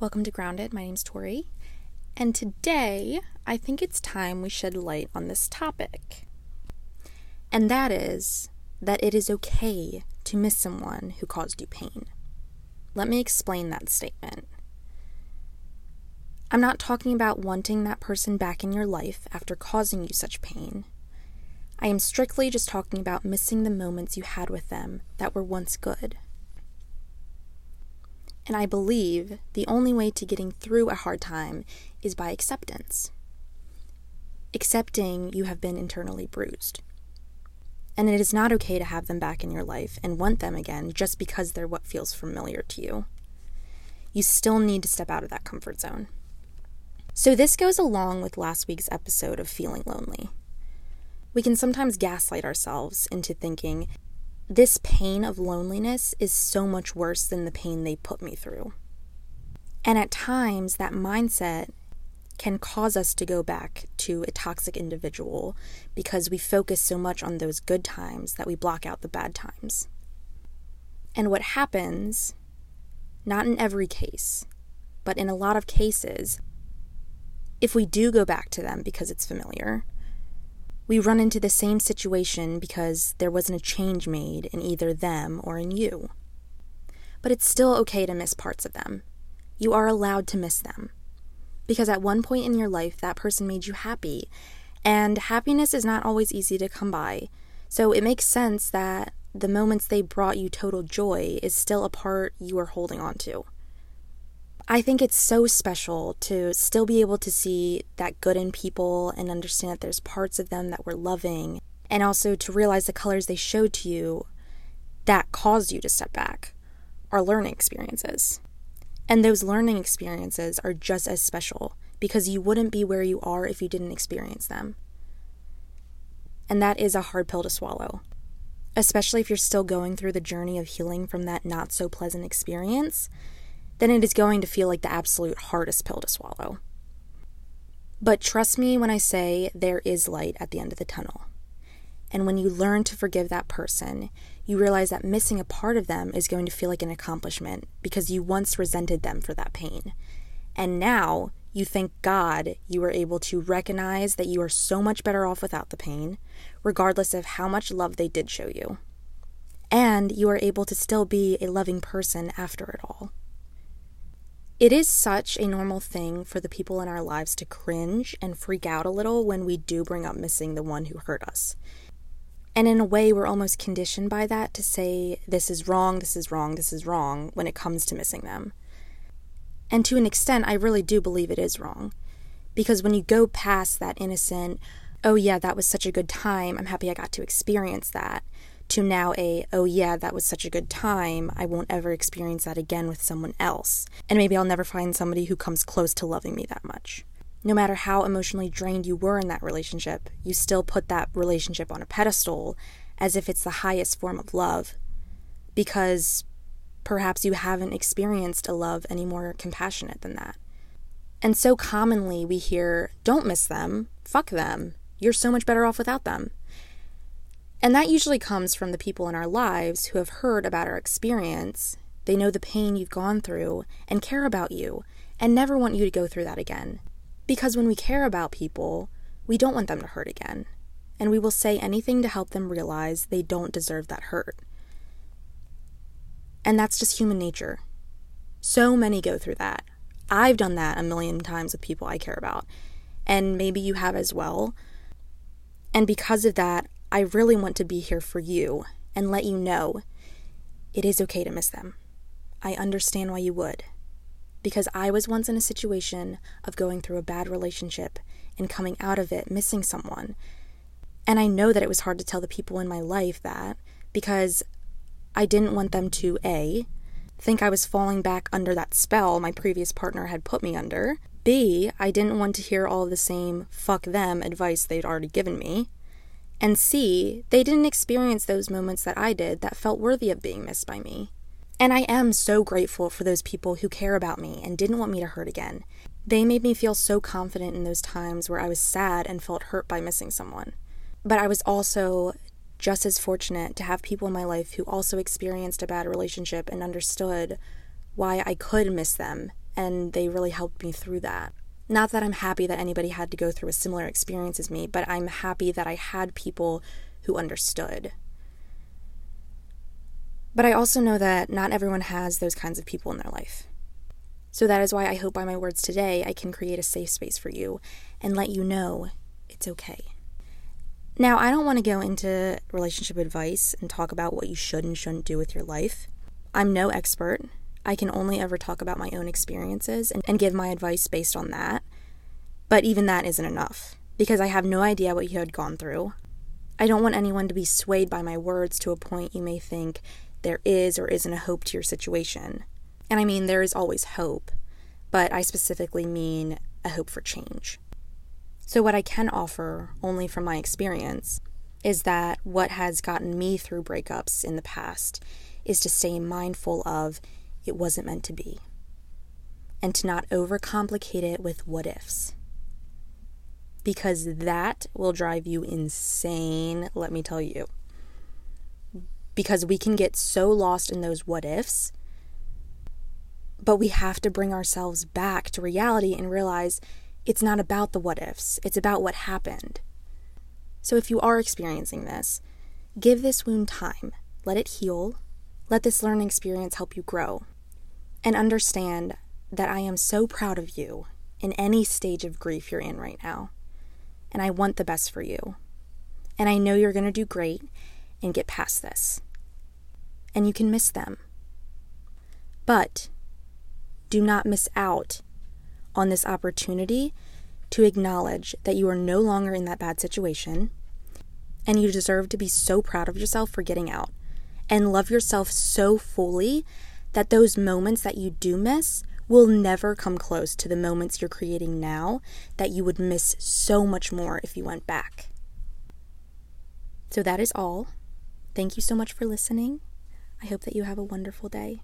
Welcome to Grounded. My name's Tori. And today, I think it's time we shed light on this topic. And that is that it is okay to miss someone who caused you pain. Let me explain that statement. I'm not talking about wanting that person back in your life after causing you such pain. I am strictly just talking about missing the moments you had with them that were once good. And I believe the only way to getting through a hard time is by acceptance. Accepting you have been internally bruised. And it is not okay to have them back in your life and want them again just because they're what feels familiar to you. You still need to step out of that comfort zone. So, this goes along with last week's episode of feeling lonely. We can sometimes gaslight ourselves into thinking this pain of loneliness is so much worse than the pain they put me through. And at times, that mindset can cause us to go back to a toxic individual because we focus so much on those good times that we block out the bad times. And what happens, not in every case, but in a lot of cases, if we do go back to them because it's familiar, we run into the same situation because there wasn't a change made in either them or in you. But it's still okay to miss parts of them. You are allowed to miss them. Because at one point in your life, that person made you happy, and happiness is not always easy to come by. So it makes sense that the moments they brought you total joy is still a part you are holding on to. I think it's so special to still be able to see that good in people and understand that there's parts of them that we're loving, and also to realize the colors they showed to you that caused you to step back are learning experiences. And those learning experiences are just as special because you wouldn't be where you are if you didn't experience them. And that is a hard pill to swallow, especially if you're still going through the journey of healing from that not so pleasant experience then it is going to feel like the absolute hardest pill to swallow. But trust me when I say there is light at the end of the tunnel. And when you learn to forgive that person, you realize that missing a part of them is going to feel like an accomplishment because you once resented them for that pain. And now you thank God you were able to recognize that you are so much better off without the pain, regardless of how much love they did show you. And you are able to still be a loving person after it all. It is such a normal thing for the people in our lives to cringe and freak out a little when we do bring up missing the one who hurt us. And in a way, we're almost conditioned by that to say, this is wrong, this is wrong, this is wrong when it comes to missing them. And to an extent, I really do believe it is wrong. Because when you go past that innocent, oh yeah, that was such a good time, I'm happy I got to experience that, to now a, oh yeah, that was such a good time, I won't ever experience that again with someone else. And maybe I'll never find somebody who comes close to loving me that much. No matter how emotionally drained you were in that relationship, you still put that relationship on a pedestal as if it's the highest form of love. Because perhaps you haven't experienced a love any more compassionate than that. And so commonly we hear, don't miss them, fuck them, you're so much better off without them. And that usually comes from the people in our lives who have heard about our experience. They know the pain you've gone through and care about you and never want you to go through that again. Because when we care about people, we don't want them to hurt again. And we will say anything to help them realize they don't deserve that hurt. And that's just human nature. So many go through that. I've done that a million times with people I care about. And maybe you have as well. And because of that, I really want to be here for you and let you know it is okay to miss them. I understand why you would. Because I was once in a situation of going through a bad relationship and coming out of it missing someone. And I know that it was hard to tell the people in my life that because I didn't want them to A, think I was falling back under that spell my previous partner had put me under. B, I didn't want to hear all the same fuck them advice they'd already given me. And C, they didn't experience those moments that I did that felt worthy of being missed by me. And I am so grateful for those people who care about me and didn't want me to hurt again. They made me feel so confident in those times where I was sad and felt hurt by missing someone. But I was also just as fortunate to have people in my life who also experienced a bad relationship and understood why I could miss them and they really helped me through that. Not that I'm happy that anybody had to go through a similar experience as me, but I'm happy that I had people who understood. But I also know that not everyone has those kinds of people in their life. So that is why I hope by my words today I can create a safe space for you and let you know it's okay. Now, I don't want to go into relationship advice and talk about what you should and shouldn't do with your life. I'm no expert. I can only ever talk about my own experiences and, and give my advice based on that. But even that isn't enough because I have no idea what you had gone through. I don't want anyone to be swayed by my words to a point you may think there is or isn't a hope to your situation. And I mean, there is always hope, but I specifically mean a hope for change. So, what I can offer, only from my experience, is that what has gotten me through breakups in the past is to stay mindful of it wasn't meant to be and to not overcomplicate it with what ifs. Because that will drive you insane, let me tell you. Because we can get so lost in those what ifs, but we have to bring ourselves back to reality and realize it's not about the what ifs, it's about what happened. So if you are experiencing this, give this wound time, let it heal, let this learning experience help you grow, and understand that I am so proud of you in any stage of grief you're in right now. And I want the best for you. And I know you're going to do great and get past this. And you can miss them. But do not miss out on this opportunity to acknowledge that you are no longer in that bad situation and you deserve to be so proud of yourself for getting out and love yourself so fully that those moments that you do miss will never come close to the moments you're creating now that you would miss so much more if you went back. So that is all. Thank you so much for listening. I hope that you have a wonderful day.